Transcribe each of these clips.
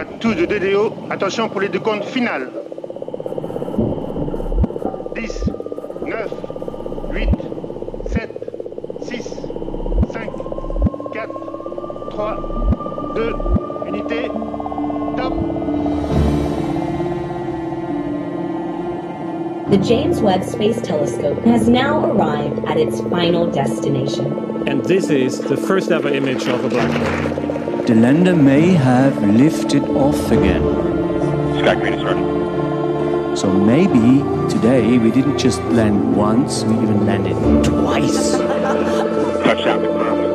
À tous de DDO, attention pour les deux comptes finales. 10, 9, 8, 7, 6, 5, 4, 3, 2, unité, top The James Webb Space Telescope has now arrived at its final destination. And this is the first ever image of a black hole. The lander may have lifted off again. Sky Green is starting. So maybe today we didn't just land once, we even landed twice. Touchdown confirmed.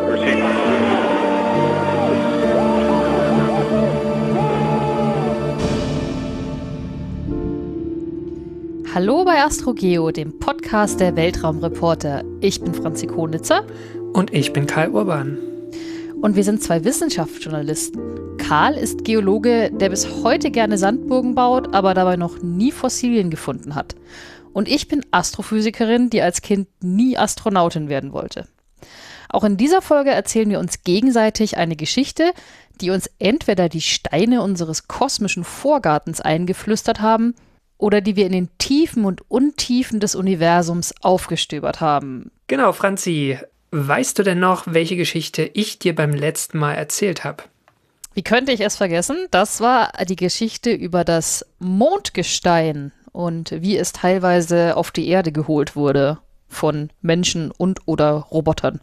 Hallo bei AstroGeo, dem Podcast der Weltraumreporter. Ich bin Franzi Konitzer Und ich bin Karl Urban. Und wir sind zwei Wissenschaftsjournalisten. Karl ist Geologe, der bis heute gerne Sandburgen baut, aber dabei noch nie Fossilien gefunden hat. Und ich bin Astrophysikerin, die als Kind nie Astronautin werden wollte. Auch in dieser Folge erzählen wir uns gegenseitig eine Geschichte, die uns entweder die Steine unseres kosmischen Vorgartens eingeflüstert haben oder die wir in den Tiefen und Untiefen des Universums aufgestöbert haben. Genau, Franzi, weißt du denn noch, welche Geschichte ich dir beim letzten Mal erzählt habe? Wie könnte ich es vergessen? Das war die Geschichte über das Mondgestein und wie es teilweise auf die Erde geholt wurde von Menschen und oder Robotern.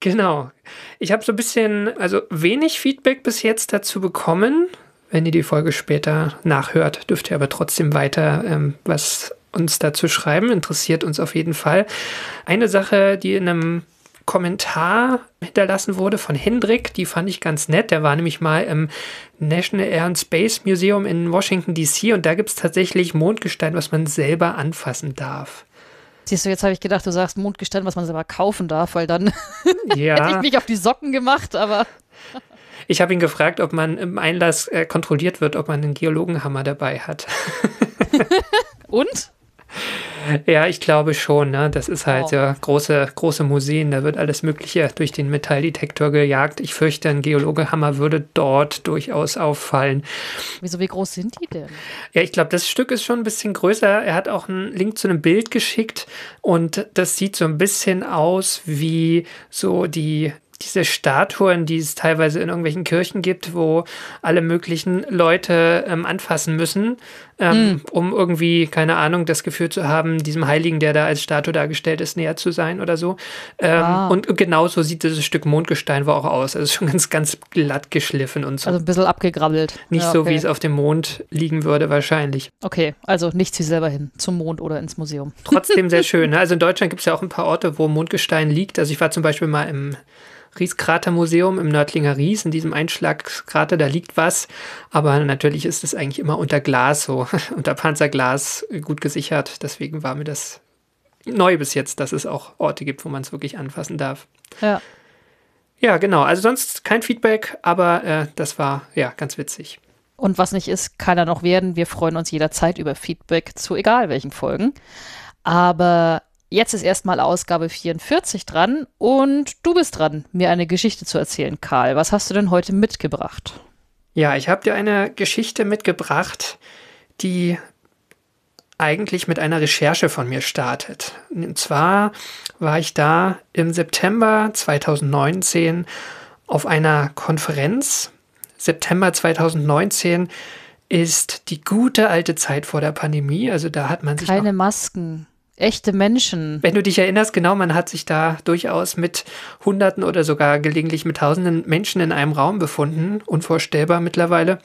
Genau. Ich habe so ein bisschen, also wenig Feedback bis jetzt dazu bekommen. Wenn ihr die Folge später nachhört, dürft ihr aber trotzdem weiter ähm, was uns dazu schreiben. Interessiert uns auf jeden Fall. Eine Sache, die in einem Kommentar hinterlassen wurde von Hendrik, die fand ich ganz nett. Der war nämlich mal im National Air and Space Museum in Washington, D.C. und da gibt es tatsächlich Mondgestein, was man selber anfassen darf. Siehst du, jetzt habe ich gedacht, du sagst Mondgestein, was man selber kaufen darf, weil dann hätte ich Ja, mich auf die Socken gemacht, aber ich habe ihn gefragt, ob man im Einlass äh, kontrolliert wird, ob man einen Geologenhammer dabei hat. und? Ja, ich glaube schon. Ne? Das ist halt ja, große, große Museen. Da wird alles Mögliche durch den Metalldetektor gejagt. Ich fürchte, ein Geologehammer würde dort durchaus auffallen. Wieso, wie groß sind die denn? Ja, ich glaube, das Stück ist schon ein bisschen größer. Er hat auch einen Link zu einem Bild geschickt und das sieht so ein bisschen aus wie so die diese Statuen, die es teilweise in irgendwelchen Kirchen gibt, wo alle möglichen Leute ähm, anfassen müssen, ähm, um irgendwie, keine Ahnung, das Gefühl zu haben, diesem Heiligen, der da als Statue dargestellt ist, näher zu sein oder so. Ähm, Ah. Und genauso sieht dieses Stück Mondgestein wohl auch aus. Also schon ganz, ganz glatt geschliffen und so. Also ein bisschen abgegrabbelt. Nicht Ja, so, okay. wie es auf dem Mond liegen würde, wahrscheinlich. Okay, also nicht sie selber hin, zum Mond oder ins Museum. Trotzdem sehr schön. Ne? Also in Deutschland gibt es ja auch ein paar Orte, wo Mondgestein liegt. Also ich war zum Beispiel mal im Rieskratermuseum im Nördlinger Ries, in diesem Einschlagskrater, da liegt was. Aber natürlich ist es eigentlich immer unter Glas, so unter Panzerglas gut gesichert. Deswegen war mir das neu bis jetzt, dass es auch Orte gibt, wo man es wirklich anfassen darf. Ja. Ja, genau. Also sonst kein Feedback, aber äh, das war ja ganz witzig. Und was nicht ist, kann er noch werden. Wir freuen uns jederzeit über Feedback zu egal welchen Folgen. Aber jetzt ist erstmal Ausgabe 44 dran und du bist dran, mir eine Geschichte zu erzählen, Karl. Was hast du denn heute mitgebracht? Ja, ich habe dir eine Geschichte mitgebracht, die eigentlich mit einer Recherche von mir startet. Und zwar war ich da im September 2019 auf einer Konferenz. September 2019 ist die gute alte Zeit vor der Pandemie. Also da hat man sich Keine Masken, echte Menschen. wenn du dich erinnerst, genau, man hat sich da durchaus mit Hunderten oder sogar gelegentlich mit Tausenden Menschen in einem Raum befunden. Unvorstellbar mittlerweile.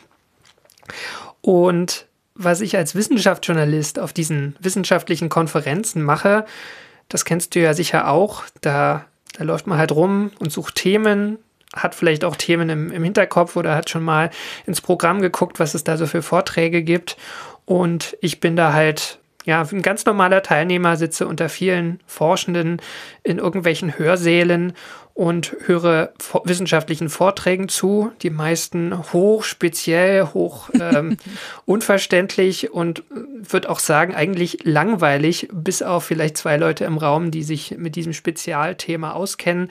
Und was ich als Wissenschaftsjournalist auf diesen wissenschaftlichen Konferenzen mache, das kennst du ja sicher auch. Da, da läuft man halt rum und sucht Themen, hat vielleicht auch Themen im, im Hinterkopf oder hat schon mal ins Programm geguckt, was es da so für Vorträge gibt. Und ich bin da halt ja, ein ganz normaler Teilnehmer, sitze unter vielen Forschenden in irgendwelchen Hörsälen und höre wissenschaftlichen Vorträgen zu, die meisten hoch speziell, hoch ähm, unverständlich und würde auch sagen, eigentlich langweilig, bis auf vielleicht zwei Leute im Raum, die sich mit diesem Spezialthema auskennen.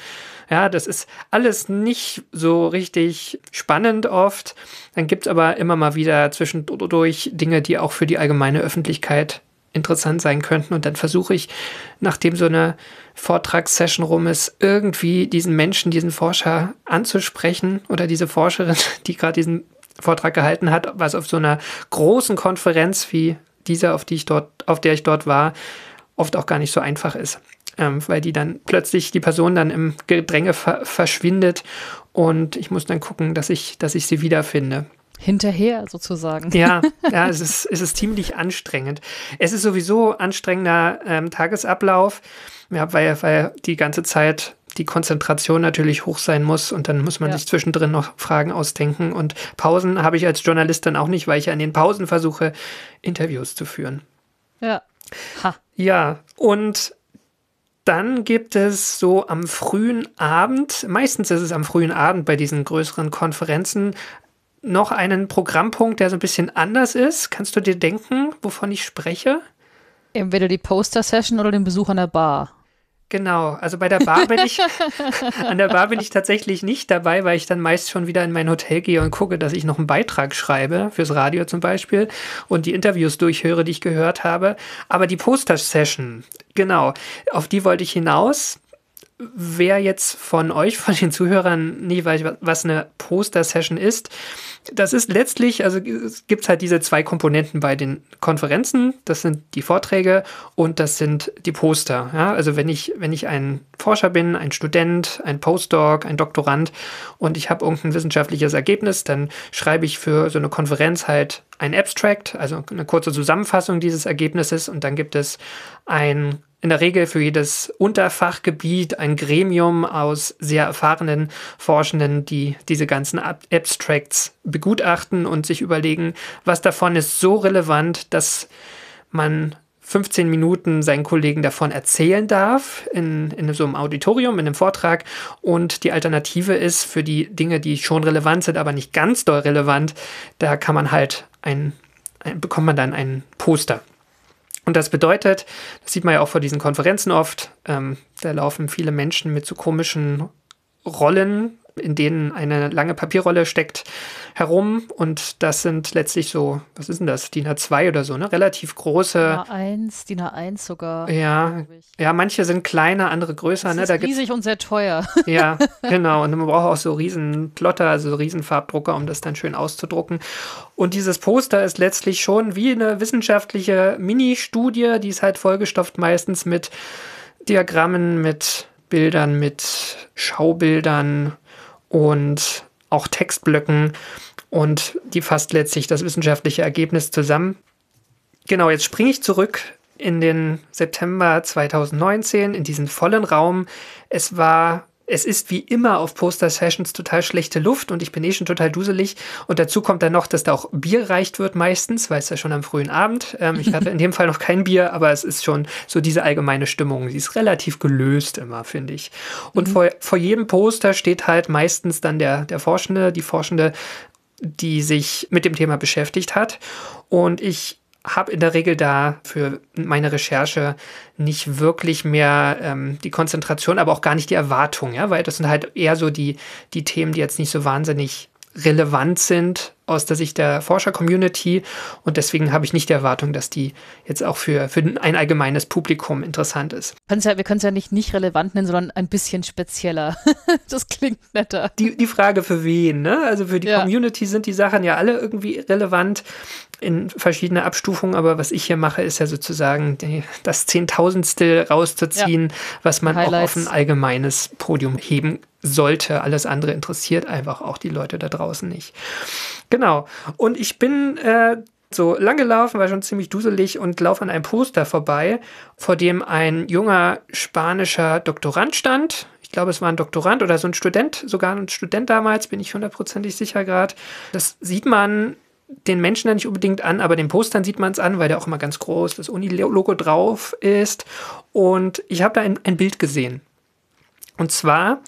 Ja, das ist alles nicht so richtig spannend oft. Dann gibt es aber immer mal wieder zwischendurch Dinge, die auch für die allgemeine Öffentlichkeit interessant sein könnten. Und dann versuche ich, nachdem so eine Vortragssession rum ist, irgendwie diesen Menschen, diesen Forscher anzusprechen oder diese Forscherin, die gerade diesen Vortrag gehalten hat, was auf so einer großen Konferenz wie dieser, auf die ich dort, auf der ich dort war, oft auch gar nicht so einfach ist. Ähm, weil die dann plötzlich die Person dann im Gedränge ver verschwindet und ich muss dann gucken, dass ich, dass ich sie wiederfinde. Hinterher sozusagen. Ja, ja, es ist, es ist ziemlich anstrengend. Es ist sowieso anstrengender ähm, Tagesablauf, ja, weil, weil die ganze Zeit die Konzentration natürlich hoch sein muss und dann muss man Ja. sich zwischendrin noch Fragen ausdenken. Und Pausen habe ich als Journalist dann auch nicht, weil ich an den Pausen versuche, Interviews zu führen. Ja. Ha. Ja, und dann gibt es so am frühen Abend, meistens ist es am frühen Abend bei diesen größeren Konferenzen, noch einen Programmpunkt, der so ein bisschen anders ist. Kannst du dir denken, wovon ich spreche? Entweder die Poster-Session oder den Besuch an der Bar. Genau, also bei der Bar bin ich, an der Bar bin ich tatsächlich nicht dabei, weil ich dann meist schon wieder in mein Hotel gehe und gucke, dass ich noch einen Beitrag schreibe, fürs Radio zum Beispiel, und die Interviews durchhöre, die ich gehört habe. Aber die Poster-Session, genau, auf die wollte ich hinaus. Wer jetzt von euch, von den Zuhörern nicht weiß, was eine Poster-Session ist, das ist letztlich, also es gibt halt diese zwei Komponenten bei den Konferenzen. Das sind die Vorträge und das sind die Poster. Ja, also wenn ich, wenn ich ein Forscher bin, ein Student, ein Postdoc, ein Doktorand und ich habe irgendein wissenschaftliches Ergebnis, dann schreibe ich für so eine Konferenz halt ein Abstract, also eine kurze Zusammenfassung dieses Ergebnisses und dann gibt es ein in der Regel für jedes Unterfachgebiet ein Gremium aus sehr erfahrenen Forschenden, die diese ganzen Ab Abstracts begutachten und sich überlegen, was davon ist so relevant, dass man 15 Minuten seinen Kollegen davon erzählen darf in, in so einem Auditorium, in einem Vortrag. Und die Alternative ist für die Dinge, die schon relevant sind, aber nicht ganz doll relevant, da kann man halt ein, ein bekommt man dann ein Poster. Und das bedeutet, das sieht man ja auch vor diesen Konferenzen oft, ähm, da laufen viele Menschen mit so komischen Rollen, in denen eine lange Papierrolle steckt, herum. Und das sind letztlich so, was ist denn das, DIN A2 oder so, ne? Relativ große. A1, DIN A1 sogar. Ja, ja, manche sind kleiner, andere größer. Das Ne? ist Da riesig und sehr teuer. ja, genau. Und man braucht auch so riesen Plotter, also riesen Farbdrucker, um das dann schön auszudrucken. Und dieses Poster ist letztlich schon wie eine wissenschaftliche Mini-Studie, die ist halt vollgestopft meistens mit Diagrammen, mit Bildern, mit Schaubildern und auch Textblöcken. Und die fasst letztlich das wissenschaftliche Ergebnis zusammen. Genau, jetzt springe ich zurück in den September 2019, in diesen vollen Raum. Es war, es ist wie immer auf Poster-Sessions total schlechte Luft und ich bin eh schon total duselig. Und dazu kommt dann noch, dass da auch Bier reicht wird meistens, weil es ja schon am frühen Abend. Ähm, ich hatte in dem Fall noch kein Bier, aber es ist schon so diese allgemeine Stimmung. Sie ist relativ gelöst immer, finde ich. Und vor, vor jedem Poster steht halt meistens dann der, der Forschende, die Forschende, die sich mit dem Thema beschäftigt hat. Und ich habe in der Regel da für meine Recherche nicht wirklich mehr ähm, die Konzentration, aber auch gar nicht die Erwartung, ja, weil das sind halt eher so die, die Themen, die jetzt nicht so wahnsinnig relevant sind aus der Sicht der Forscher-Community und deswegen habe ich nicht die Erwartung, dass die jetzt auch für, für ein allgemeines Publikum interessant ist. Ja, wir können es ja nicht nicht relevant nennen, sondern ein bisschen spezieller. das klingt netter. Die, die Frage für wen, ne? Also für die Ja. Community sind die Sachen ja alle irgendwie relevant in verschiedene Abstufungen, aber was ich hier mache, ist ja sozusagen die, das Zehntausendstel rauszuziehen, was man auch Highlights. auf ein allgemeines Podium heben sollte. Alles andere interessiert einfach auch die Leute da draußen nicht. Genau. Und ich bin äh, so lang gelaufen, war schon ziemlich duselig und laufe an einem Poster vorbei, vor dem ein junger spanischer Doktorand stand. Ich glaube, es war ein Doktorand oder so ein Student, sogar ein Student damals, bin ich hundertprozentig sicher gerade. Das sieht man den Menschen ja nicht unbedingt an, aber den Postern sieht man es an, weil der auch immer ganz groß das Uni-Logo drauf ist. Und ich habe da ein, ein Bild gesehen. Und zwar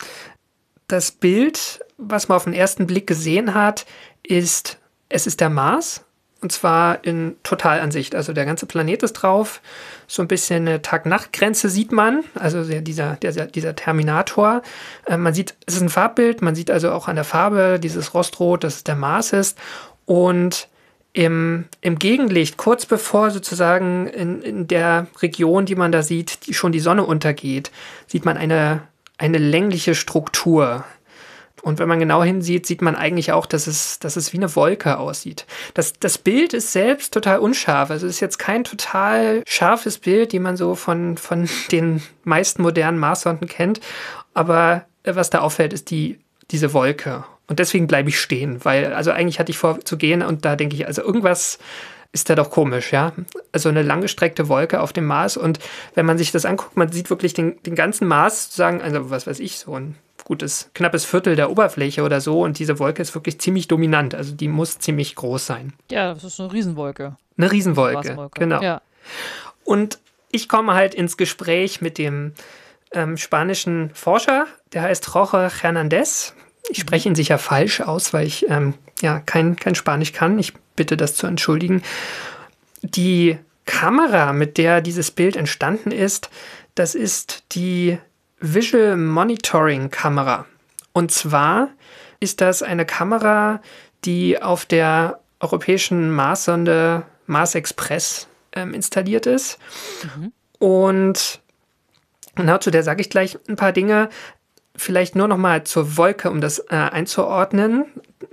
das Bild, was man auf den ersten Blick gesehen hat, ist, es ist der Mars. Und zwar in Totalansicht. Also der ganze Planet ist drauf. So ein bisschen eine Tag-Nacht-Grenze sieht man. Also dieser, dieser, dieser Terminator. Äh, man sieht, es ist ein Farbbild. Man sieht also auch an der Farbe dieses Rostrot, dass es der Mars ist. Und im, im Gegenlicht, kurz bevor sozusagen in, in der Region, die man da sieht, die schon die Sonne untergeht, sieht man eine, eine längliche Struktur. Und wenn man genau hinsieht, sieht man eigentlich auch, dass es, dass es wie eine Wolke aussieht. Das, das Bild ist selbst total unscharf. Also es ist jetzt kein total scharfes Bild, die man so von, von den meisten modernen Marssonden kennt. Aber was da auffällt, ist die, diese Wolke. Und deswegen bleibe ich stehen, weil, also eigentlich hatte ich vor zu gehen und da denke ich, also irgendwas ist da doch komisch, ja. Also eine langgestreckte Wolke auf dem Mars und wenn man sich das anguckt, man sieht wirklich den, den ganzen Mars, sozusagen, also was weiß ich, so ein gutes, knappes Viertel der Oberfläche oder so. Und diese Wolke ist wirklich ziemlich dominant. Also die muss ziemlich groß sein. Ja, das ist eine Riesenwolke. Eine Riesenwolke, genau. Ja. Und ich komme halt ins Gespräch mit dem ähm, spanischen Forscher, der heißt Jorge Hernandez. Ich spreche ihn sicher falsch aus, weil ich ähm, ja kein, kein Spanisch kann. Ich bitte das zu entschuldigen. Die Kamera, mit der dieses Bild entstanden ist, das ist die Visual Monitoring Kamera. Und zwar ist das eine Kamera, die auf der europäischen Marssonde Mars Express ähm, installiert ist. Mhm. Und genau zu der sage ich gleich ein paar Dinge. Vielleicht nur noch mal zur Wolke, um das äh, einzuordnen.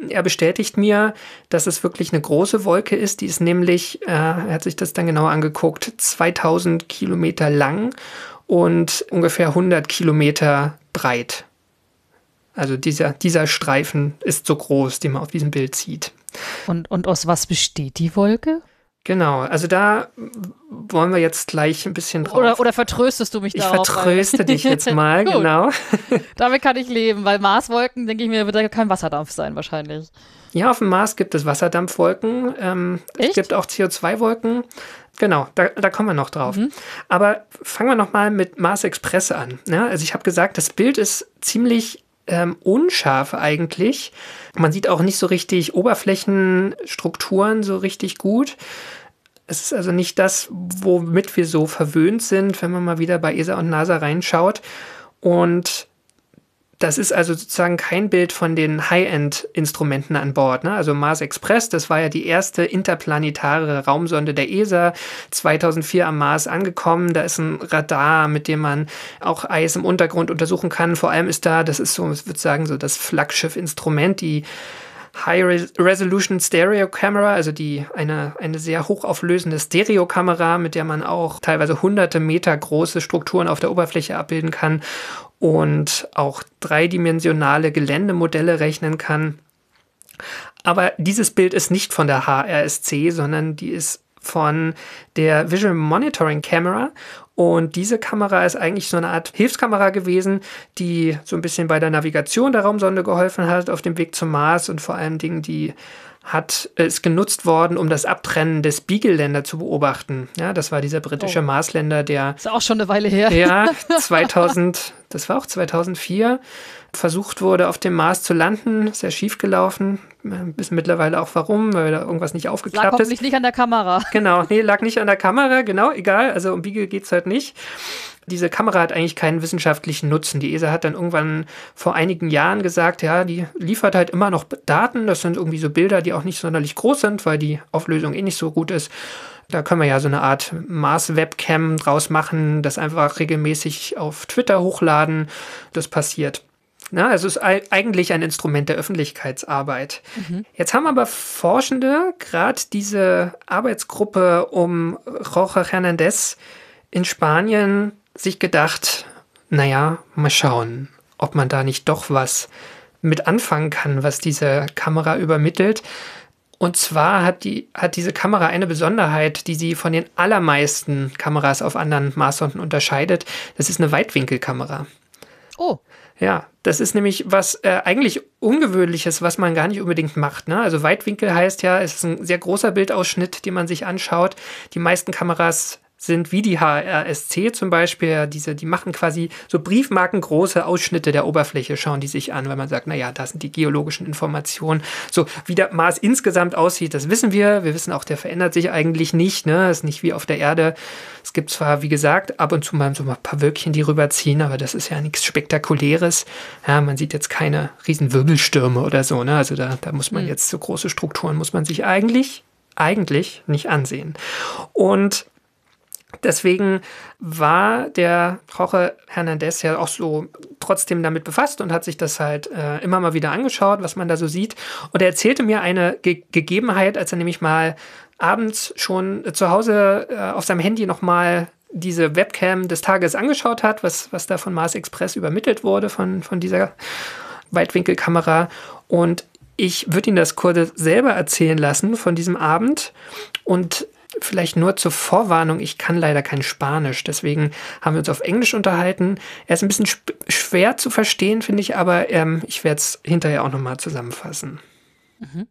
Er bestätigt mir, dass es wirklich eine große Wolke ist. Die ist nämlich, äh, er hat sich das dann genau angeguckt, 2000 Kilometer lang und ungefähr 100 Kilometer breit. Also dieser, dieser Streifen ist so groß, den man auf diesem Bild sieht. Und, und aus was besteht die Wolke? Genau, also da wollen wir jetzt gleich ein bisschen drauf. Oder, oder vertröstest du mich da? Ich vertröste dich jetzt mal, genau. Damit kann ich leben, weil Marswolken, denke ich mir, wird da kein Wasserdampf sein wahrscheinlich. Ja, auf dem Mars gibt es Wasserdampfwolken. Ähm, es gibt auch CO2-Wolken. Genau, da, da kommen wir noch drauf. Mhm. Aber fangen wir nochmal mit Mars Express an. Ja, also ich habe gesagt, das Bild ist ziemlich ähm, unscharf eigentlich. Man sieht auch nicht so richtig Oberflächenstrukturen so richtig gut. Es ist also nicht das, womit wir so verwöhnt sind, wenn man mal wieder bei ESA und NASA reinschaut. Und das ist also sozusagen kein Bild von den High-End-Instrumenten an Bord. Ne? Also Mars Express, das war ja die erste interplanetare Raumsonde der ESA, 2004 am Mars angekommen. Da ist ein Radar, mit dem man auch Eis im Untergrund untersuchen kann. Vor allem ist da, das ist so, ich würde sagen, so das Flaggschiff-Instrument, die High Resolution Stereo Camera, also die eine, eine sehr hochauflösende Stereokamera, mit der man auch teilweise hunderte Meter große Strukturen auf der Oberfläche abbilden kann und auch dreidimensionale Geländemodelle rechnen kann. Aber dieses Bild ist nicht von der HRSC, sondern die ist von der Visual Monitoring Camera. Und diese Kamera ist eigentlich so eine Art Hilfskamera gewesen, die so ein bisschen bei der Navigation der Raumsonde geholfen hat auf dem Weg zum Mars und vor allen Dingen die hat, äh, ist genutzt worden, um das Abtrennen des Beagle-Länder zu beobachten. Ja, das war dieser britische oh. Marsländer, der. Ist auch schon eine Weile her. Ja, 2000, das war auch 2004, versucht wurde, auf dem Mars zu landen. Sehr schief gelaufen. Wir wissen mittlerweile auch warum, weil da irgendwas nicht aufgeklappt lag ist. Lag nicht an der Kamera. Genau, nee, lag nicht an der Kamera, genau, egal. Also um Beagle geht es halt nicht diese Kamera hat eigentlich keinen wissenschaftlichen Nutzen. Die ESA hat dann irgendwann vor einigen Jahren gesagt, ja, die liefert halt immer noch Daten. Das sind irgendwie so Bilder, die auch nicht sonderlich groß sind, weil die Auflösung eh nicht so gut ist. Da können wir ja so eine Art Mars-Webcam draus machen, das einfach regelmäßig auf Twitter hochladen. Das passiert. Na, also es ist eigentlich ein Instrument der Öffentlichkeitsarbeit. Mhm. Jetzt haben aber Forschende, gerade diese Arbeitsgruppe um Rocha Hernandez in Spanien, sich gedacht, naja, mal schauen, ob man da nicht doch was mit anfangen kann, was diese Kamera übermittelt. Und zwar hat, die, hat diese Kamera eine Besonderheit, die sie von den allermeisten Kameras auf anderen Marssonden unterscheidet. Das ist eine Weitwinkelkamera. Oh. Ja, das ist nämlich was äh, eigentlich Ungewöhnliches, was man gar nicht unbedingt macht. Ne? Also Weitwinkel heißt ja, es ist ein sehr großer Bildausschnitt, den man sich anschaut. Die meisten Kameras sind wie die HRSC zum Beispiel, diese, die machen quasi so briefmarkengroße Ausschnitte der Oberfläche, schauen die sich an, weil man sagt, naja, da sind die geologischen Informationen. So, wie der Mars insgesamt aussieht, das wissen wir. Wir wissen auch, der verändert sich eigentlich nicht, ne? Das ist nicht wie auf der Erde. Es gibt zwar, wie gesagt, ab und zu mal so ein paar Wölkchen, die rüberziehen, aber das ist ja nichts Spektakuläres. Ja, man sieht jetzt keine riesen Wirbelstürme oder so, ne? Also da, da muss man mhm. jetzt so große Strukturen muss man sich eigentlich eigentlich nicht ansehen. Und Deswegen war der Jorge Hernandez ja auch so trotzdem damit befasst und hat sich das halt äh, immer mal wieder angeschaut, was man da so sieht. Und er erzählte mir eine Ge Gegebenheit, als er nämlich mal abends schon zu Hause äh, auf seinem Handy nochmal diese Webcam des Tages angeschaut hat, was, was da von Mars Express übermittelt wurde, von, von dieser Weitwinkelkamera. Und ich würde Ihnen das kurz selber erzählen lassen von diesem Abend. Und vielleicht nur zur Vorwarnung, ich kann leider kein Spanisch, deswegen haben wir uns auf Englisch unterhalten. Er ist ein bisschen schwer zu verstehen, finde ich, aber ähm, ich werde es hinterher auch nochmal zusammenfassen. Mhm.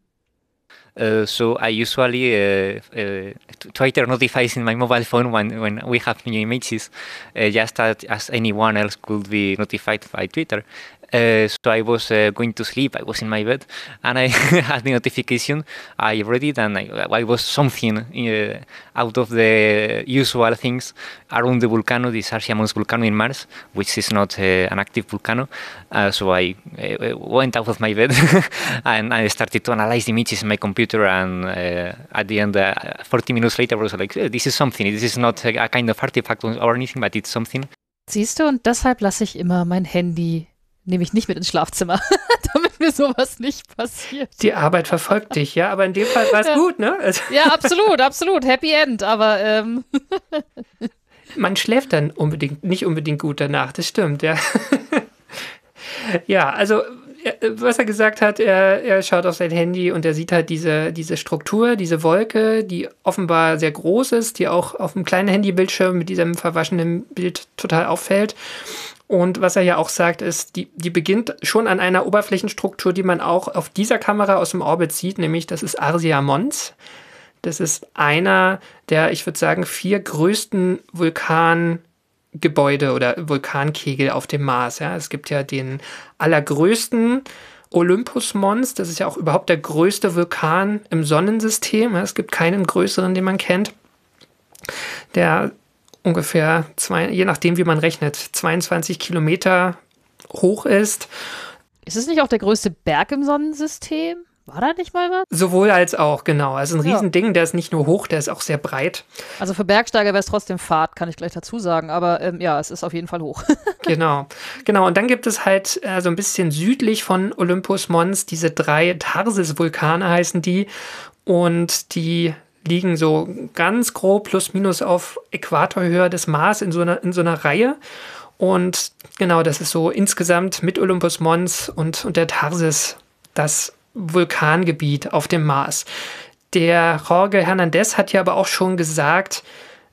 Uh, so I usually uh, uh, Twitter notifies in my mobile phone when, when we have new images, uh, just as, as anyone else could be notified by Twitter. Uh, so I was uh, going to sleep. I was in my bed, and I had the notification. I read it, and I, I was something uh, out of the usual things around the volcano, the Sarsia Mons volcano in Mars, which is not uh, an active volcano. Uh, so I uh, went out of my bed and I started to analyze the images in my computer. And at the end, 40 minutes later, I was like, "This is something. This is not a, a kind of artifact or anything, but it's something." Siehst du, und deshalb lasse ich immer mein Handy nehme ich nicht mit ins Schlafzimmer, damit mir sowas nicht passiert. Die Arbeit verfolgt dich, ja, aber in dem Fall war es ja. gut, ne? Also ja, absolut, absolut. Happy End, aber ähm. man schläft dann unbedingt, nicht unbedingt gut danach, das stimmt, ja. ja, also was er gesagt hat, er, er schaut auf sein Handy und er sieht halt diese, diese Struktur, diese Wolke, die offenbar sehr groß ist, die auch auf einem kleinen Handybildschirm mit diesem verwaschenen Bild total auffällt. Und was er ja auch sagt, ist, die, die beginnt schon an einer Oberflächenstruktur, die man auch auf dieser Kamera aus dem Orbit sieht, nämlich das ist Arsia Mons. Das ist einer der, ich würde sagen, vier größten Vulkangebäude oder Vulkankegel auf dem Mars. Ja. Es gibt ja den allergrößten Olympus Mons, das ist ja auch überhaupt der größte Vulkan im Sonnensystem. Es gibt keinen größeren, den man kennt. Der ungefähr, zwei, je nachdem wie man rechnet, 22 Kilometer hoch ist. Ist es nicht auch der größte Berg im Sonnensystem? War da nicht mal was? Sowohl als auch, genau. Also ein ja. Riesending, der ist nicht nur hoch, der ist auch sehr breit. Also für Bergsteiger wäre es trotzdem Fahrt, kann ich gleich dazu sagen. Aber ähm, ja, es ist auf jeden Fall hoch. genau. Genau. Und dann gibt es halt äh, so ein bisschen südlich von Olympus Mons diese drei Tarsis-Vulkane heißen die. Und die liegen so ganz grob plus minus auf Äquatorhöhe des Mars in so einer, in so einer Reihe. Und genau, das ist so insgesamt mit Olympus Mons und, und der Tarsis das Vulkangebiet auf dem Mars. Der Jorge Hernandez hat ja aber auch schon gesagt,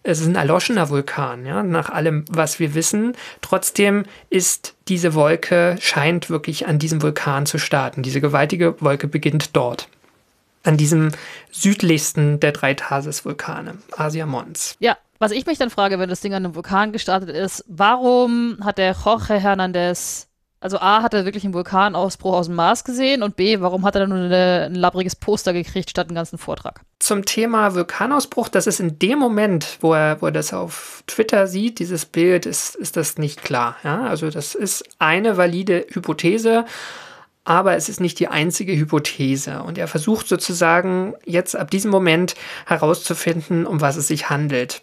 es ist ein erloschener Vulkan, ja, nach allem, was wir wissen. Trotzdem ist diese Wolke, scheint wirklich an diesem Vulkan zu starten. Diese gewaltige Wolke beginnt dort an diesem südlichsten der drei Tharsis-Vulkane, Asia Mons. Ja, was ich mich dann frage, wenn das Ding an einem Vulkan gestartet ist, warum hat der Jorge Hernandez, also A, hat er wirklich einen Vulkanausbruch aus dem Mars gesehen und B, warum hat er dann nur eine, ein labbriges Poster gekriegt statt einen ganzen Vortrag? Zum Thema Vulkanausbruch, das ist in dem Moment, wo er, wo er das auf Twitter sieht, dieses Bild, ist, ist das nicht klar. Ja? Also das ist eine valide Hypothese aber es ist nicht die einzige Hypothese. Und er versucht sozusagen jetzt ab diesem Moment herauszufinden, um was es sich handelt.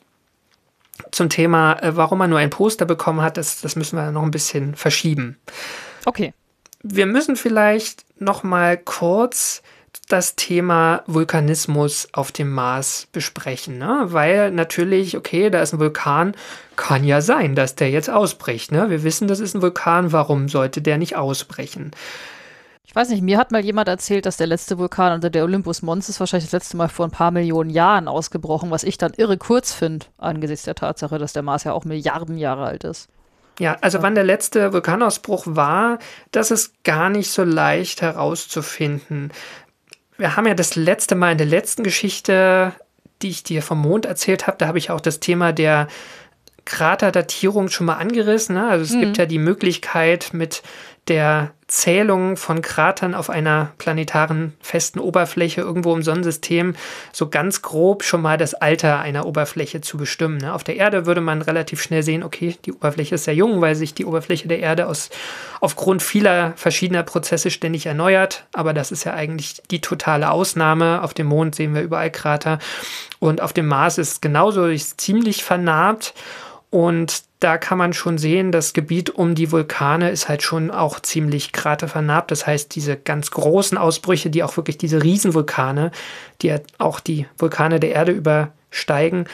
Zum Thema, äh, warum er nur ein Poster bekommen hat, das, das müssen wir noch ein bisschen verschieben. Okay. Wir müssen vielleicht noch mal kurz das Thema Vulkanismus auf dem Mars besprechen, ne? weil natürlich, okay, da ist ein Vulkan, kann ja sein, dass der jetzt ausbricht. Ne? Wir wissen, das ist ein Vulkan, warum sollte der nicht ausbrechen? Ich weiß nicht, mir hat mal jemand erzählt, dass der letzte Vulkan, also der Olympus Mons, ist wahrscheinlich das letzte Mal vor ein paar Millionen Jahren ausgebrochen, was ich dann irre kurz finde, angesichts der Tatsache, dass der Mars ja auch Milliarden Jahre alt ist. Ja, also ja. wann der letzte Vulkanausbruch war, das ist gar nicht so leicht herauszufinden. Wir haben ja das letzte Mal in der letzten Geschichte die ich dir vom Mond erzählt habe, da habe ich auch das Thema der Kraterdatierung schon mal angerissen. Ne? Also es mhm. gibt ja die Möglichkeit mit der Zählung von Kratern auf einer planetaren festen Oberfläche irgendwo im Sonnensystem so ganz grob schon mal das Alter einer Oberfläche zu bestimmen. Ne? Auf der Erde würde man relativ schnell sehen, okay, die Oberfläche ist sehr jung, weil sich die Oberfläche der Erde aus, aufgrund vieler verschiedener Prozesse ständig erneuert. Aber das ist ja eigentlich die totale Ausnahme. Auf dem Mond sehen wir überall Krater und auf dem Mars ist es genauso, ist ziemlich vernarbt. Und da kann man schon sehen, das Gebiet um die Vulkane ist halt schon auch ziemlich kratervernarbt. Das heißt, diese ganz großen Ausbrüche, die auch wirklich diese Riesenvulkane, die auch die Vulkane der Erde übersteigen.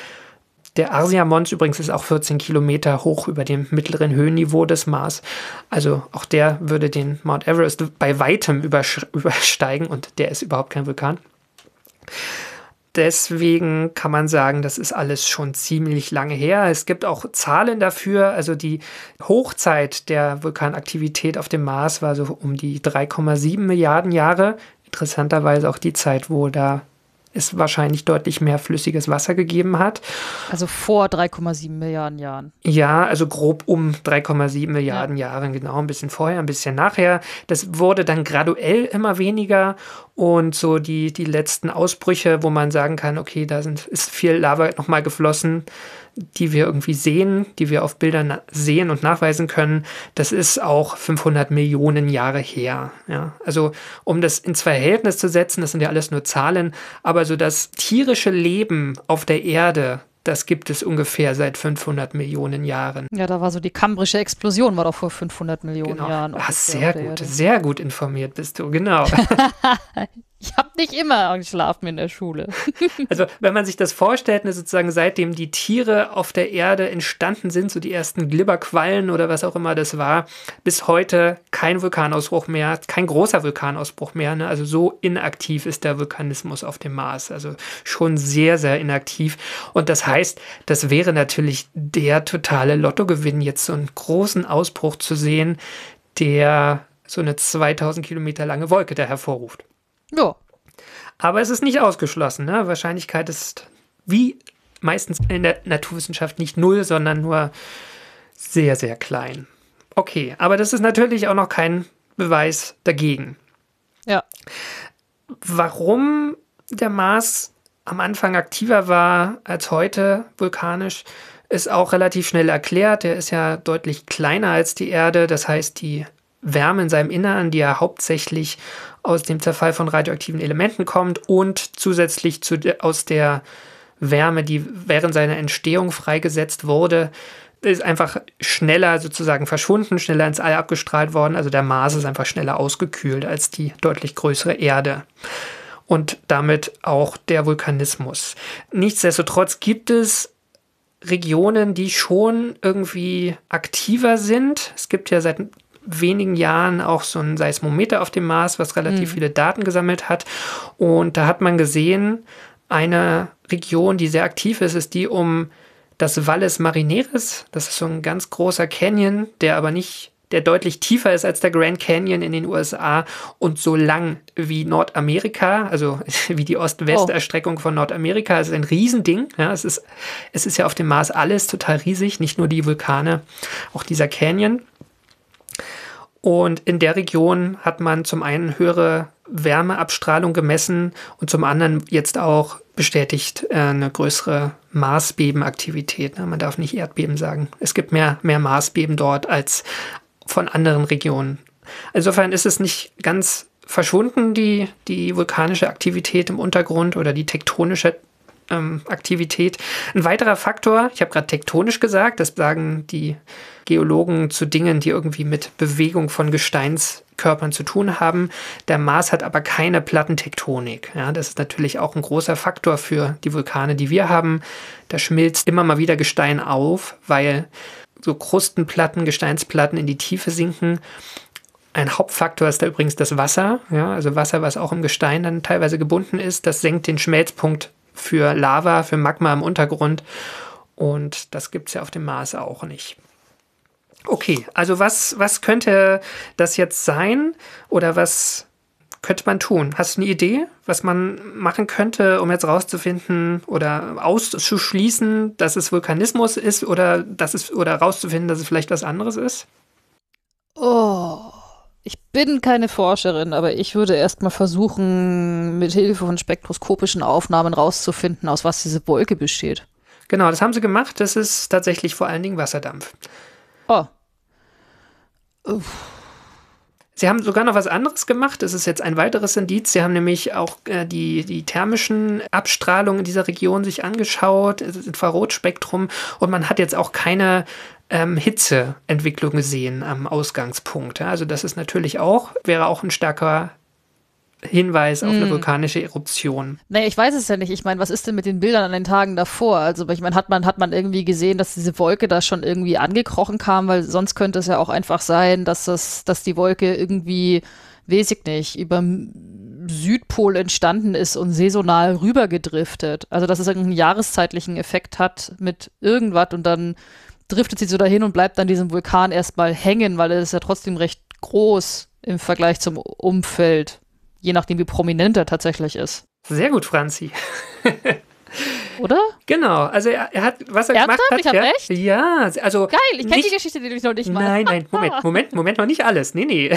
Der Arsia Mons übrigens ist auch 14 Kilometer hoch über dem mittleren Höhenniveau des Mars. Also auch der würde den Mount Everest bei weitem übersteigen und der ist überhaupt kein Vulkan deswegen kann man sagen, das ist alles schon ziemlich lange her. Es gibt auch Zahlen dafür. Also die Hochzeit der Vulkanaktivität auf dem Mars war so um die 3,7 Milliarden Jahre. Interessanterweise auch die Zeit, wo da es wahrscheinlich deutlich mehr flüssiges Wasser gegeben hat. Also vor 3,7 Milliarden Jahren. Ja, also grob um 3,7 Milliarden ja. Jahren, genau, ein bisschen vorher, ein bisschen nachher. Das wurde dann graduell immer weniger und so die, die letzten Ausbrüche, wo man sagen kann, okay, da sind, ist viel Lava nochmal geflossen, die wir irgendwie sehen, die wir auf Bildern sehen und nachweisen können, das ist auch 500 Millionen Jahre her. Ja, also um das ins Verhältnis zu setzen, das sind ja alles nur Zahlen, aber so das tierische Leben auf der Erde, das gibt es ungefähr seit 500 Millionen Jahren. Ja, da war so die kambrische Explosion, war doch vor 500 Millionen genau. Jahren. Ah, sehr gut, sehr gut informiert bist du, genau. Ich habe nicht immer geschlafen in der Schule. also, wenn man sich das vorstellt, ne, sozusagen seitdem die Tiere auf der Erde entstanden sind, so die ersten Glibberquallen oder was auch immer das war, bis heute kein Vulkanausbruch mehr, kein großer Vulkanausbruch mehr. Ne? Also so inaktiv ist der Vulkanismus auf dem Mars. Also schon sehr, sehr inaktiv. Und das heißt, das wäre natürlich der totale Lottogewinn, jetzt so einen großen Ausbruch zu sehen, der so eine 2000 Kilometer lange Wolke da hervorruft. Ja. Aber es ist nicht ausgeschlossen. Ne? Wahrscheinlichkeit ist wie meistens in der Naturwissenschaft nicht null, sondern nur sehr, sehr klein. Okay, aber das ist natürlich auch noch kein Beweis dagegen. Ja. Warum der Mars am Anfang aktiver war als heute vulkanisch, ist auch relativ schnell erklärt. Er ist ja deutlich kleiner als die Erde. Das heißt, die Wärme in seinem Innern, die ja hauptsächlich aus dem Zerfall von radioaktiven Elementen kommt und zusätzlich zu aus der Wärme, die während seiner Entstehung freigesetzt wurde, ist einfach schneller sozusagen verschwunden, schneller ins All abgestrahlt worden. Also der Mars ist einfach schneller ausgekühlt als die deutlich größere Erde. Und damit auch der Vulkanismus. Nichtsdestotrotz gibt es Regionen, die schon irgendwie aktiver sind. Es gibt ja seit wenigen Jahren auch so ein Seismometer auf dem Mars, was relativ mhm. viele Daten gesammelt hat. Und da hat man gesehen, eine Region, die sehr aktiv ist, ist die um das Valles Marineris. Das ist so ein ganz großer Canyon, der aber nicht, der deutlich tiefer ist als der Grand Canyon in den USA und so lang wie Nordamerika, also wie die Ost-West-Erstreckung oh. von Nordamerika. Es ist ein Riesending. Ja, es, ist, es ist ja auf dem Mars alles total riesig, nicht nur die Vulkane, auch dieser Canyon. Und in der Region hat man zum einen höhere Wärmeabstrahlung gemessen und zum anderen jetzt auch bestätigt äh, eine größere Marsbebenaktivität. Man darf nicht Erdbeben sagen. Es gibt mehr, mehr Marsbeben dort als von anderen Regionen. Insofern ist es nicht ganz verschwunden, die, die vulkanische Aktivität im Untergrund oder die tektonische ähm, Aktivität. Ein weiterer Faktor, ich habe gerade tektonisch gesagt, das sagen die Geologen zu Dingen, die irgendwie mit Bewegung von Gesteinskörpern zu tun haben. Der Mars hat aber keine Plattentektonik. Ja, das ist natürlich auch ein großer Faktor für die Vulkane, die wir haben. Da schmilzt immer mal wieder Gestein auf, weil so Krustenplatten, Gesteinsplatten in die Tiefe sinken. Ein Hauptfaktor ist da übrigens das Wasser, ja, also Wasser, was auch im Gestein dann teilweise gebunden ist. Das senkt den Schmelzpunkt für Lava, für Magma im Untergrund. Und das gibt es ja auf dem Mars auch nicht. Okay, also was, was könnte das jetzt sein? Oder was könnte man tun? Hast du eine Idee, was man machen könnte, um jetzt rauszufinden oder auszuschließen, dass es Vulkanismus ist oder dass es oder rauszufinden, dass es vielleicht was anderes ist? Oh. Ich bin keine Forscherin, aber ich würde erstmal versuchen, mit Hilfe von spektroskopischen Aufnahmen rauszufinden, aus was diese Wolke besteht. Genau, das haben sie gemacht. Das ist tatsächlich vor allen Dingen Wasserdampf. Oh. Uff. Sie haben sogar noch was anderes gemacht. Das ist jetzt ein weiteres Indiz. Sie haben nämlich auch äh, die, die thermischen Abstrahlungen in dieser Region sich angeschaut, das Infrarotspektrum. Und man hat jetzt auch keine ähm, Hitzeentwicklung gesehen am Ausgangspunkt. Ja, also das ist natürlich auch, wäre auch ein starker Hinweis auf eine Mm. vulkanische Eruption. Naja, ich weiß es ja nicht. Ich meine, was ist denn mit den Bildern an den Tagen davor? Also, ich meine, hat man, hat man irgendwie gesehen, dass diese Wolke da schon irgendwie angekrochen kam? Weil sonst könnte es ja auch einfach sein, dass das, dass die Wolke irgendwie, weiß ich nicht, über Südpol entstanden ist und saisonal rübergedriftet. Also, dass es irgendeinen jahreszeitlichen Effekt hat mit irgendwas und dann driftet sie so dahin und bleibt an diesem Vulkan erstmal hängen, weil er ist ja trotzdem recht groß im Vergleich zum Umfeld. Je nachdem, wie prominent er tatsächlich ist. Sehr gut, Franzi. Oder? Genau, also er, er hat, was er Ernsthaft? gemacht hat. Ich hab ja, recht? Ja, also. Geil, ich kenne die Geschichte, die du noch nicht mal. Nein, nein, Moment, Moment, Moment, noch nicht alles. Nee, nee.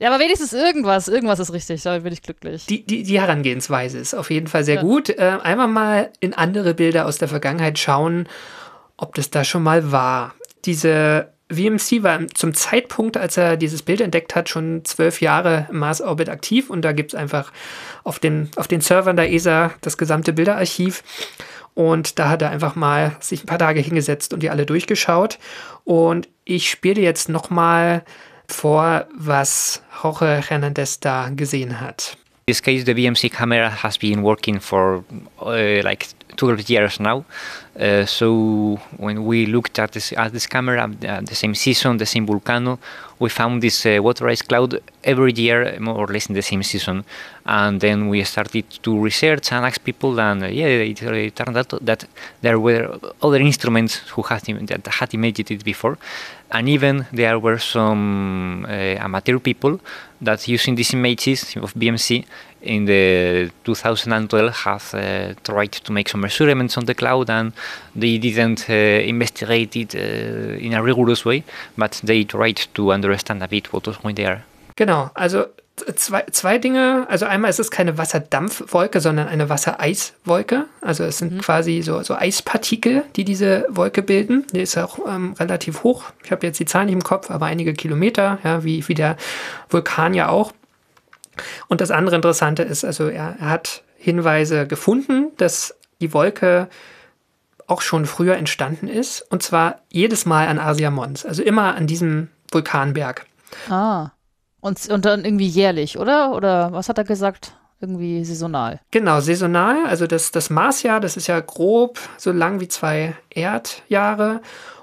Ja, aber wenigstens irgendwas. Irgendwas ist richtig. Damit bin ich glücklich. Die, die, die Herangehensweise ist auf jeden Fall sehr Ja. gut. Äh, einmal mal in andere Bilder aus der Vergangenheit schauen, ob das da schon mal war. Diese VMC war zum Zeitpunkt, als er dieses Bild entdeckt hat, schon zwölf Jahre im Mars-Orbit aktiv und da gibt es einfach auf den, auf den Servern der ESA das gesamte Bilderarchiv. Und da hat er einfach mal sich ein paar Tage hingesetzt und die alle durchgeschaut. Und ich spiele jetzt nochmal vor, was Jorge Hernandez da gesehen hat. In this case, the BMC camera has been working for uh, like 12 years now. Uh, so when we looked at this, at this camera, uh, the same season, the same volcano, we found this uh, water ice cloud every year, more or less in the same season. And then we started to research and ask people, and uh, yeah, it, uh, it turned out that there were other instruments who had that had imagined it before, and even there were some uh, amateur people that using these images of BMC in the 2012 have uh, tried to make some measurements on the cloud and they didn't uh, investigate it uh, in a rigorous way, but they tried to understand a bit what was going there. Genau, also zwei, zwei Dinge. Also einmal ist es keine Wasserdampfwolke, sondern eine Wassereiswolke. Also es sind quasi so, so Eispartikel, die diese Wolke bilden. Die ist auch ähm, relativ hoch. Ich habe jetzt die Zahlen nicht im Kopf, aber einige Kilometer, ja, wie, wie der Vulkan ja auch. Und das andere Interessante ist, also er, er hat Hinweise gefunden, dass die Wolke auch schon früher entstanden ist. Und zwar jedes Mal an Asia Mons, also immer an diesem Vulkanberg. Ah. Und, und dann irgendwie jährlich, oder? Oder was hat er gesagt? Irgendwie saisonal. Genau, saisonal. Also das, das Marsjahr, das ist ja grob so lang wie zwei Erdjahre.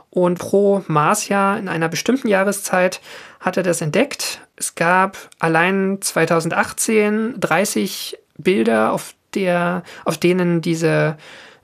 Und pro Marsjahr in einer bestimmten Jahreszeit hat er das entdeckt. Es gab allein 2018 30 Bilder, auf, der, auf denen diese,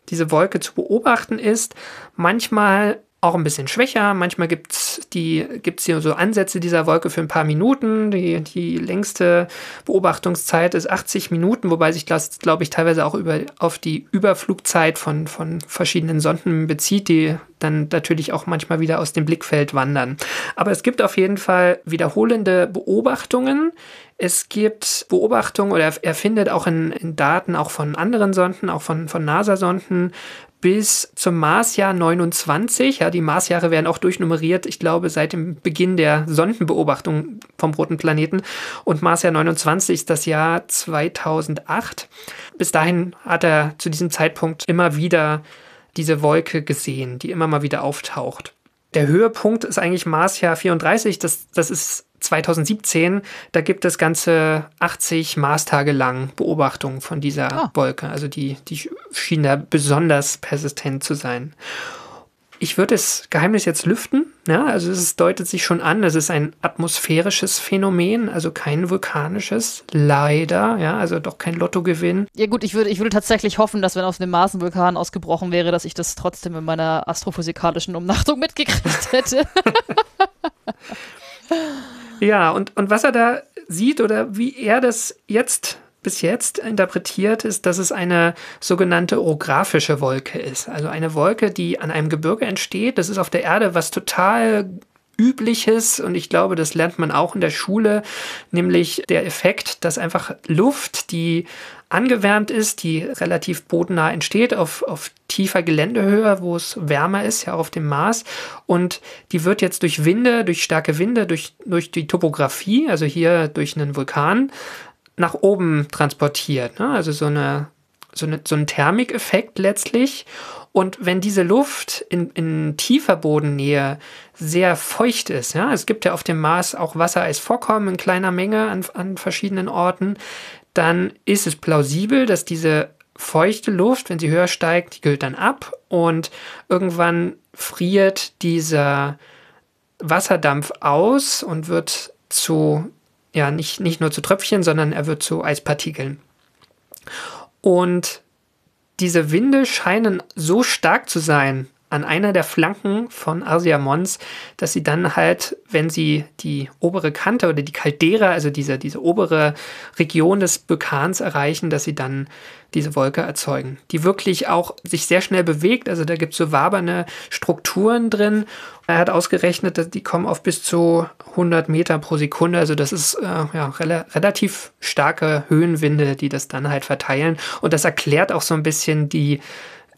diese Wolke zu beobachten ist. Manchmal auch ein bisschen schwächer. Manchmal gibt es die, gibt's hier so Ansätze dieser Wolke für ein paar Minuten. Die, die längste Beobachtungszeit ist 80 Minuten, wobei sich das, glaube ich, teilweise auch über, auf die Überflugzeit von, von verschiedenen Sonden bezieht, die dann natürlich auch manchmal wieder aus dem Blickfeld wandern. Aber es gibt auf jeden Fall wiederholende Beobachtungen. Es gibt Beobachtungen oder er, findet auch in, in Daten auch von anderen Sonden, auch von, von NASA-Sonden, bis zum Marsjahr 29. Ja, die Marsjahre werden auch durchnummeriert, ich glaube, seit dem Beginn der Sondenbeobachtung vom roten Planeten. Und Marsjahr 29 ist das Jahr 2008. Bis dahin hat er zu diesem Zeitpunkt immer wieder diese Wolke gesehen, die immer mal wieder auftaucht. Der Höhepunkt ist eigentlich Marsjahr 34, das, das ist 2017. Da gibt es ganze 80 Marstage lang Beobachtungen von dieser Ah. Wolke. Also die, die schien da besonders persistent zu sein. Ich würde das Geheimnis jetzt lüften. Ja, also es deutet sich schon an, es ist ein atmosphärisches Phänomen, also kein vulkanisches. Leider, ja, also doch kein Lottogewinn. Ja gut, ich würde, ich würde tatsächlich hoffen, dass wenn aus dem Mars ein Vulkan ausgebrochen wäre, dass ich das trotzdem in meiner astrophysikalischen Umnachtung mitgekriegt hätte. Ja, und, und was er da sieht oder wie er das jetzt bis jetzt interpretiert, ist, dass es eine sogenannte orographische Wolke ist. Also eine Wolke, die an einem Gebirge entsteht. Das ist auf der Erde was total Übliches und ich glaube, das lernt man auch in der Schule, nämlich der Effekt, dass einfach Luft, die angewärmt ist, die relativ bodennah entsteht, auf, auf tiefer Geländehöhe, wo es wärmer ist, ja auf dem Mars. Und die wird jetzt durch Winde, durch starke Winde, durch, durch die Topografie, also hier durch einen Vulkan, nach oben transportiert. Ne? Also so, eine, so, eine, so ein Thermikeffekt letztlich. Und wenn diese Luft in, in tiefer Bodennähe sehr feucht ist, ja, es gibt ja auf dem Mars auch Wassereisvorkommen in kleiner Menge an, an verschiedenen Orten, dann ist es plausibel, dass diese feuchte Luft, wenn sie höher steigt, die kühlt dann ab und irgendwann friert dieser Wasserdampf aus und wird zu, ja, nicht, nicht nur zu Tröpfchen, sondern er wird zu Eispartikeln. Und diese Winde scheinen so stark zu sein an einer der Flanken von Arsia Mons, dass sie dann halt, wenn sie die obere Kante oder die Caldera, also diese, diese obere Region des Vulkans erreichen, dass sie dann diese Wolke erzeugen, die wirklich auch sich sehr schnell bewegt. Also da gibt es so waberne Strukturen drin. Er hat ausgerechnet, dass die kommen auf bis zu 100 Meter pro Sekunde. Also das ist äh, ja, rel relativ starke Höhenwinde, die das dann halt verteilen. Und das erklärt auch so ein bisschen die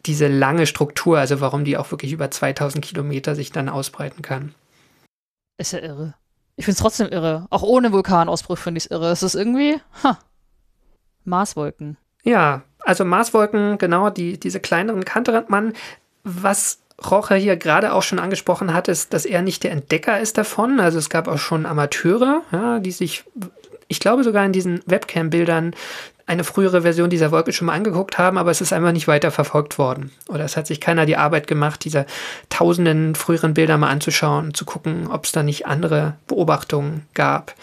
diese lange Struktur, also warum die auch wirklich über 2000 Kilometer sich dann ausbreiten kann. Ist ja irre. Ich finde es trotzdem irre. Auch ohne Vulkanausbruch finde ich es irre. Es ist irgendwie, ha, Marswolken. Ja, also Marswolken, genau, die, diese kleineren Kanterandmann. Was Roche hier gerade auch schon angesprochen hat, ist, dass er nicht der Entdecker ist davon. Also es gab auch schon Amateure, ja, die sich, ich glaube sogar in diesen Webcam-Bildern eine frühere Version dieser Wolke schon mal angeguckt haben, aber es ist einfach nicht weiter verfolgt worden. Oder es hat sich keiner die Arbeit gemacht, diese tausenden früheren Bilder mal anzuschauen und zu gucken, ob es da nicht andere Beobachtungen gab.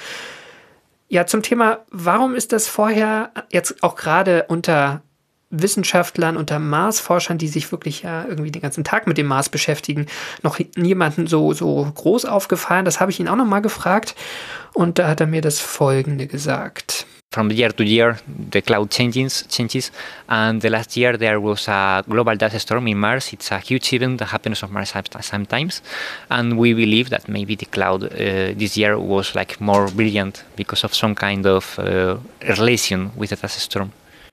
Ja, zum Thema, warum ist das vorher jetzt auch gerade unter Wissenschaftlern, unter Marsforschern, die sich wirklich ja irgendwie den ganzen Tag mit dem Mars beschäftigen, noch niemanden so, so groß aufgefallen? Das habe ich ihn auch nochmal gefragt und da hat er mir das Folgende gesagt. From year to year the cloud changes changes. And the last year there was a global dust storm in mars. It's a huge event that happens on mars sometimes. And we believe that maybe the cloud uh, this year was like more brilliant because of some kind of uh, relation with the dust storm.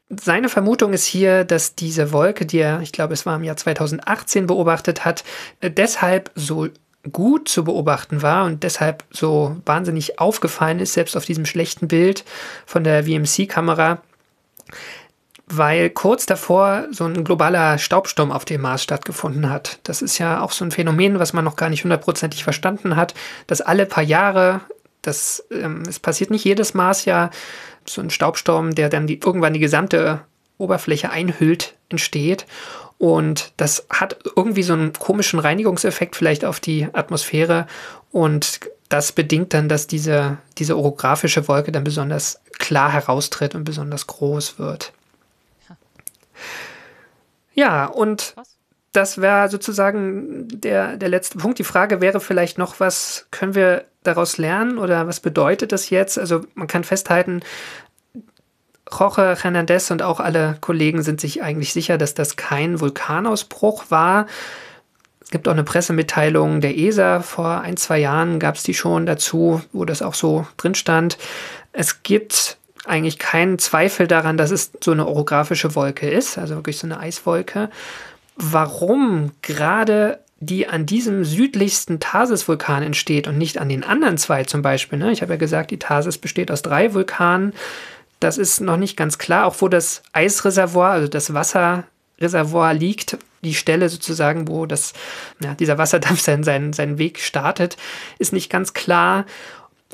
Seine Vermutung ist hier, dass diese Wolke, die er, ich glaube, es war im Jahr 2018 beobachtet hat, deshalb so gut zu beobachten war und deshalb so wahnsinnig aufgefallen ist, selbst auf diesem schlechten Bild von der VMC-Kamera, weil kurz davor so ein globaler Staubsturm auf dem Mars stattgefunden hat. Das ist ja auch so ein Phänomen, was man noch gar nicht hundertprozentig verstanden hat, dass alle paar Jahre, das ähm, es passiert nicht jedes Marsjahr, so ein Staubsturm, der dann die, irgendwann die gesamte Oberfläche einhüllt, entsteht. Und das hat irgendwie so einen komischen Reinigungseffekt vielleicht auf die Atmosphäre. Und das bedingt dann, dass diese, diese orographische Wolke dann besonders klar heraustritt und besonders groß wird. Ja, und das wäre sozusagen der, der letzte Punkt. Die Frage wäre vielleicht noch, was können wir daraus lernen oder was bedeutet das jetzt? Also man kann festhalten, Jorge Hernandez und auch alle Kollegen sind sich eigentlich sicher, dass das kein Vulkanausbruch war. Es gibt auch eine Pressemitteilung der ESA vor ein, zwei Jahren, gab es die schon dazu, wo das auch so drin stand. Es gibt eigentlich keinen Zweifel daran, dass es so eine orographische Wolke ist, also wirklich so eine Eiswolke. Warum gerade die an diesem südlichsten Tarsis-Vulkan entsteht und nicht an den anderen zwei zum Beispiel. Ne? Ich habe ja gesagt, die Tarsis besteht aus drei Vulkanen. Das ist noch nicht ganz klar, auch wo das Eisreservoir, also das Wasserreservoir liegt, die Stelle sozusagen, wo das, ja, dieser Wasserdampf seinen, seinen, seinen Weg startet, ist nicht ganz klar.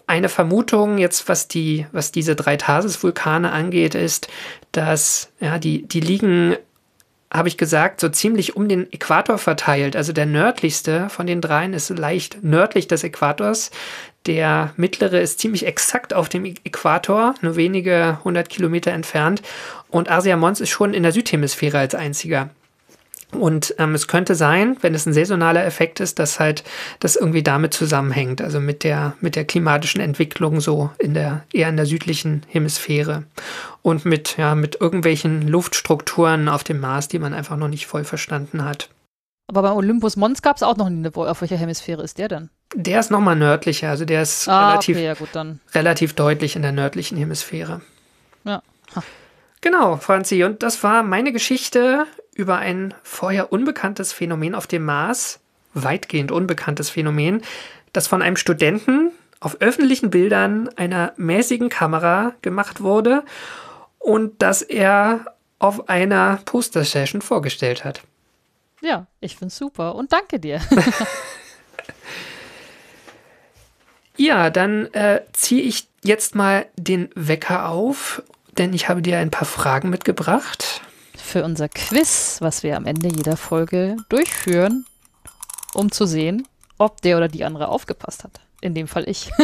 Eine Vermutung jetzt, was die, was diese drei Tarsis-Vulkane angeht, ist, dass ja, die, die liegen habe ich gesagt, so ziemlich um den Äquator verteilt. Also der nördlichste von den dreien ist leicht nördlich des Äquators. Der mittlere ist ziemlich exakt auf dem Äquator, nur wenige hundert Kilometer entfernt. Und Asia Mons ist schon in der Südhemisphäre als einziger. Und ähm, es könnte sein, wenn es ein saisonaler Effekt ist, dass halt das irgendwie damit zusammenhängt, also mit der, mit der klimatischen Entwicklung so in der, eher in der südlichen Hemisphäre. Und mit, ja, mit irgendwelchen Luftstrukturen auf dem Mars, die man einfach noch nicht voll verstanden hat. Aber beim Olympus Mons gab es auch noch nie eine. Auf welcher Hemisphäre ist der denn? Der ist nochmal nördlicher, also der ist Ah, relativ, okay, ja gut, relativ deutlich in der nördlichen Hemisphäre. Ja. Genau, Franzi, und das war meine Geschichte über ein vorher unbekanntes Phänomen auf dem Mars, weitgehend unbekanntes Phänomen, das von einem Studenten auf öffentlichen Bildern einer mäßigen Kamera gemacht wurde und das er auf einer Poster-Session vorgestellt hat. Ja, ich find's super und danke dir. Ja, dann äh, ziehe ich jetzt mal den Wecker auf, denn ich habe dir ein paar Fragen mitgebracht. Für unser Quiz, was wir am Ende jeder Folge durchführen, um zu sehen, ob der oder die andere aufgepasst hat. In dem Fall ich.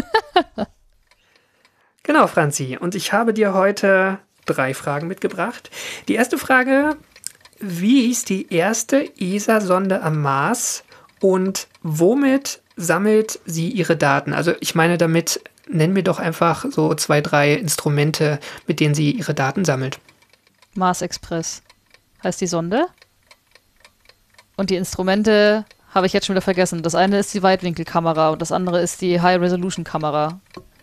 Genau, Franzi. Und ich habe dir heute drei Fragen mitgebracht. Die erste Frage, wie hieß die erste ESA-Sonde am Mars und womit sammelt sie ihre Daten? Also ich meine damit, nenn mir doch einfach so zwei, drei Instrumente, mit denen sie ihre Daten sammelt. Mars Express heißt die Sonde. Und die Instrumente habe ich jetzt schon wieder vergessen. Das eine ist die Weitwinkelkamera und das andere ist die High-Resolution-Kamera.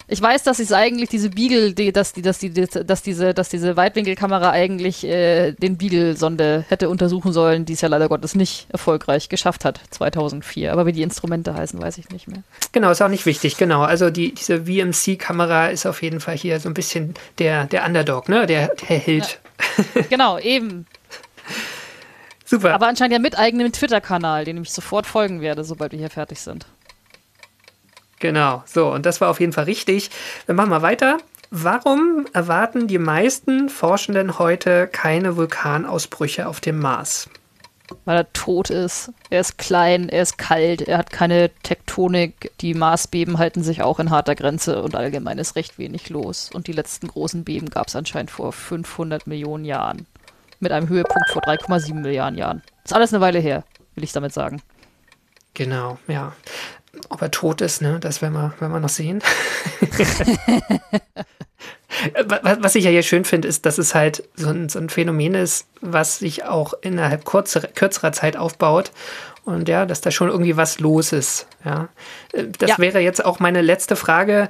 Ich weiß, dass es eigentlich diese Beagle, die, dass, die, dass, die, dass, diese, dass diese Weitwinkelkamera eigentlich äh, den Beagle-Sonde hätte untersuchen sollen, die es ja leider Gottes nicht erfolgreich geschafft hat, 2004. Aber wie die Instrumente heißen, weiß ich nicht mehr. Genau, ist auch nicht wichtig, genau. Also die, diese VMC-Kamera ist auf jeden Fall hier so ein bisschen der, der Underdog, ne? Der, der Held. Genau, eben. Super. Aber anscheinend ja mit eigenem Twitter-Kanal, den ich sofort folgen werde, sobald wir hier fertig sind. Genau, so, und das war auf jeden Fall richtig. Wir machen mal weiter. Warum erwarten die meisten Forschenden heute keine Vulkanausbrüche auf dem Mars? Weil er tot ist. Er ist klein, er ist kalt, er hat keine Tektonik. Die Marsbeben halten sich auch in harter Grenze und allgemein ist recht wenig los. Und die letzten großen Beben gab es anscheinend vor 500 Millionen Jahren. Mit einem Höhepunkt vor 3,7 Milliarden Jahren. Ist alles eine Weile her, will ich damit sagen. Genau, ja. Ob er tot ist, ne, das werden wir, werden wir noch sehen. Was ich ja hier schön finde, ist, dass es halt so ein, so ein Phänomen ist, was sich auch innerhalb kurzer, kürzerer Zeit aufbaut. Und ja, dass da schon irgendwie was los ist. Ja. Äh, Das Ja. wäre jetzt auch meine letzte Frage.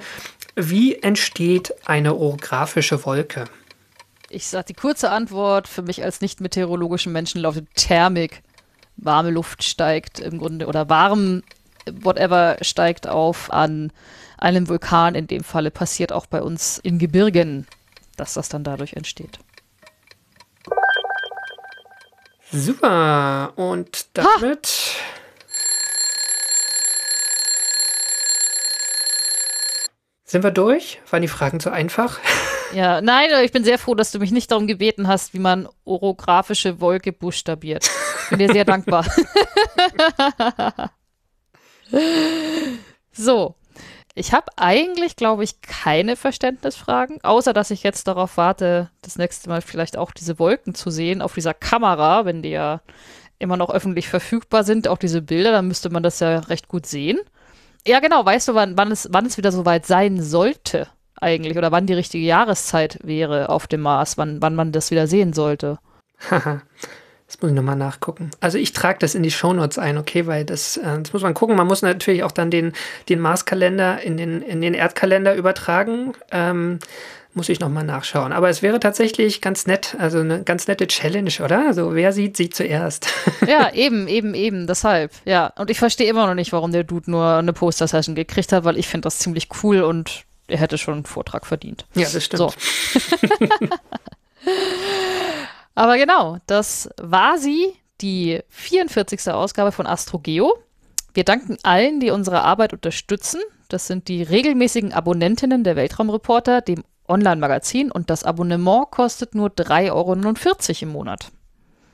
Wie entsteht eine orographische Wolke? Ich sage die kurze Antwort für mich als nicht meteorologischen Menschen lautet Thermik. Warme Luft steigt im Grunde oder warm whatever steigt auf an einem Vulkan. In dem Falle passiert auch bei uns in Gebirgen, dass das dann dadurch entsteht. Super. Und damit. Sind wir durch? Waren die Fragen zu einfach? Ja, nein, ich bin sehr froh, dass du mich nicht darum gebeten hast, wie man orographische Wolke buchstabiert. Bin dir sehr dankbar. so. Ich habe eigentlich, glaube ich, keine Verständnisfragen, außer dass ich jetzt darauf warte, das nächste Mal vielleicht auch diese Wolken zu sehen auf dieser Kamera, wenn die ja immer noch öffentlich verfügbar sind, auch diese Bilder, dann müsste man das ja recht gut sehen. Ja, genau, weißt du, wann, wann, es, wann es wieder soweit sein sollte eigentlich oder wann die richtige Jahreszeit wäre auf dem Mars, wann, wann man das wieder sehen sollte? Das muss ich nochmal nachgucken. Also ich trage das in die Shownotes ein, okay, weil das, äh, das muss man gucken. Man muss natürlich auch dann den, den Marskalender in den, in den Erdkalender übertragen. Ähm, muss ich nochmal nachschauen. Aber es wäre tatsächlich ganz nett, also eine ganz nette Challenge, oder? Also wer sieht, sieht zuerst. Ja, eben, eben, eben, deshalb. Ja, und ich verstehe immer noch nicht, warum der Dude nur eine Poster-Session gekriegt hat, weil ich finde das ziemlich cool und er hätte schon einen Vortrag verdient. ja, das stimmt. So. Aber genau, das war sie, die 44. Ausgabe von AstroGeo. Wir danken allen, die unsere Arbeit unterstützen. Das sind die regelmäßigen Abonnentinnen der Weltraumreporter, dem Online-Magazin und das Abonnement kostet nur 3,49 Euro im Monat.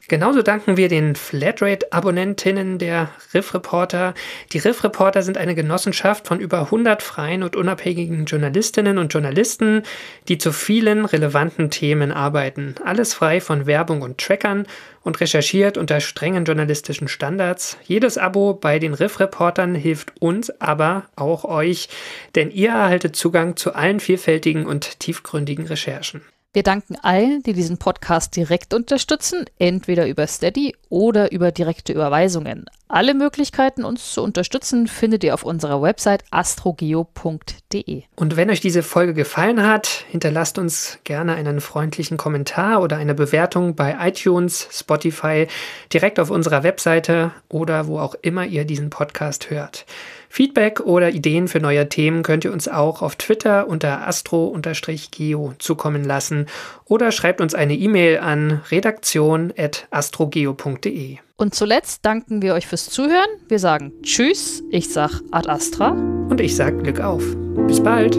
Genauso danken wir den Flatrate-Abonnentinnen der Riff Reporter. Die Riff Reporter sind eine Genossenschaft von über 100 freien und unabhängigen Journalistinnen und Journalisten, die zu vielen relevanten Themen arbeiten. Alles frei von Werbung und Trackern und recherchiert unter strengen journalistischen Standards. Jedes Abo bei den Riff Reportern hilft uns, aber auch euch, denn ihr erhaltet Zugang zu allen vielfältigen und tiefgründigen Recherchen. Wir danken allen, die diesen Podcast direkt unterstützen, entweder über Steady oder über direkte Überweisungen. Alle Möglichkeiten, uns zu unterstützen, findet ihr auf unserer Website astrogeo.de. Und wenn euch diese Folge gefallen hat, hinterlasst uns gerne einen freundlichen Kommentar oder eine Bewertung bei iTunes, Spotify, direkt auf unserer Webseite oder wo auch immer ihr diesen Podcast hört. Feedback oder Ideen für neue Themen könnt ihr uns auch auf Twitter unter astro-geo zukommen lassen oder schreibt uns eine E-Mail an redaktion.astrogeo.de. Und zuletzt danken wir euch fürs Zuhören. Wir sagen Tschüss, ich sag Ad Astra. Und ich sag Glück auf. Bis bald.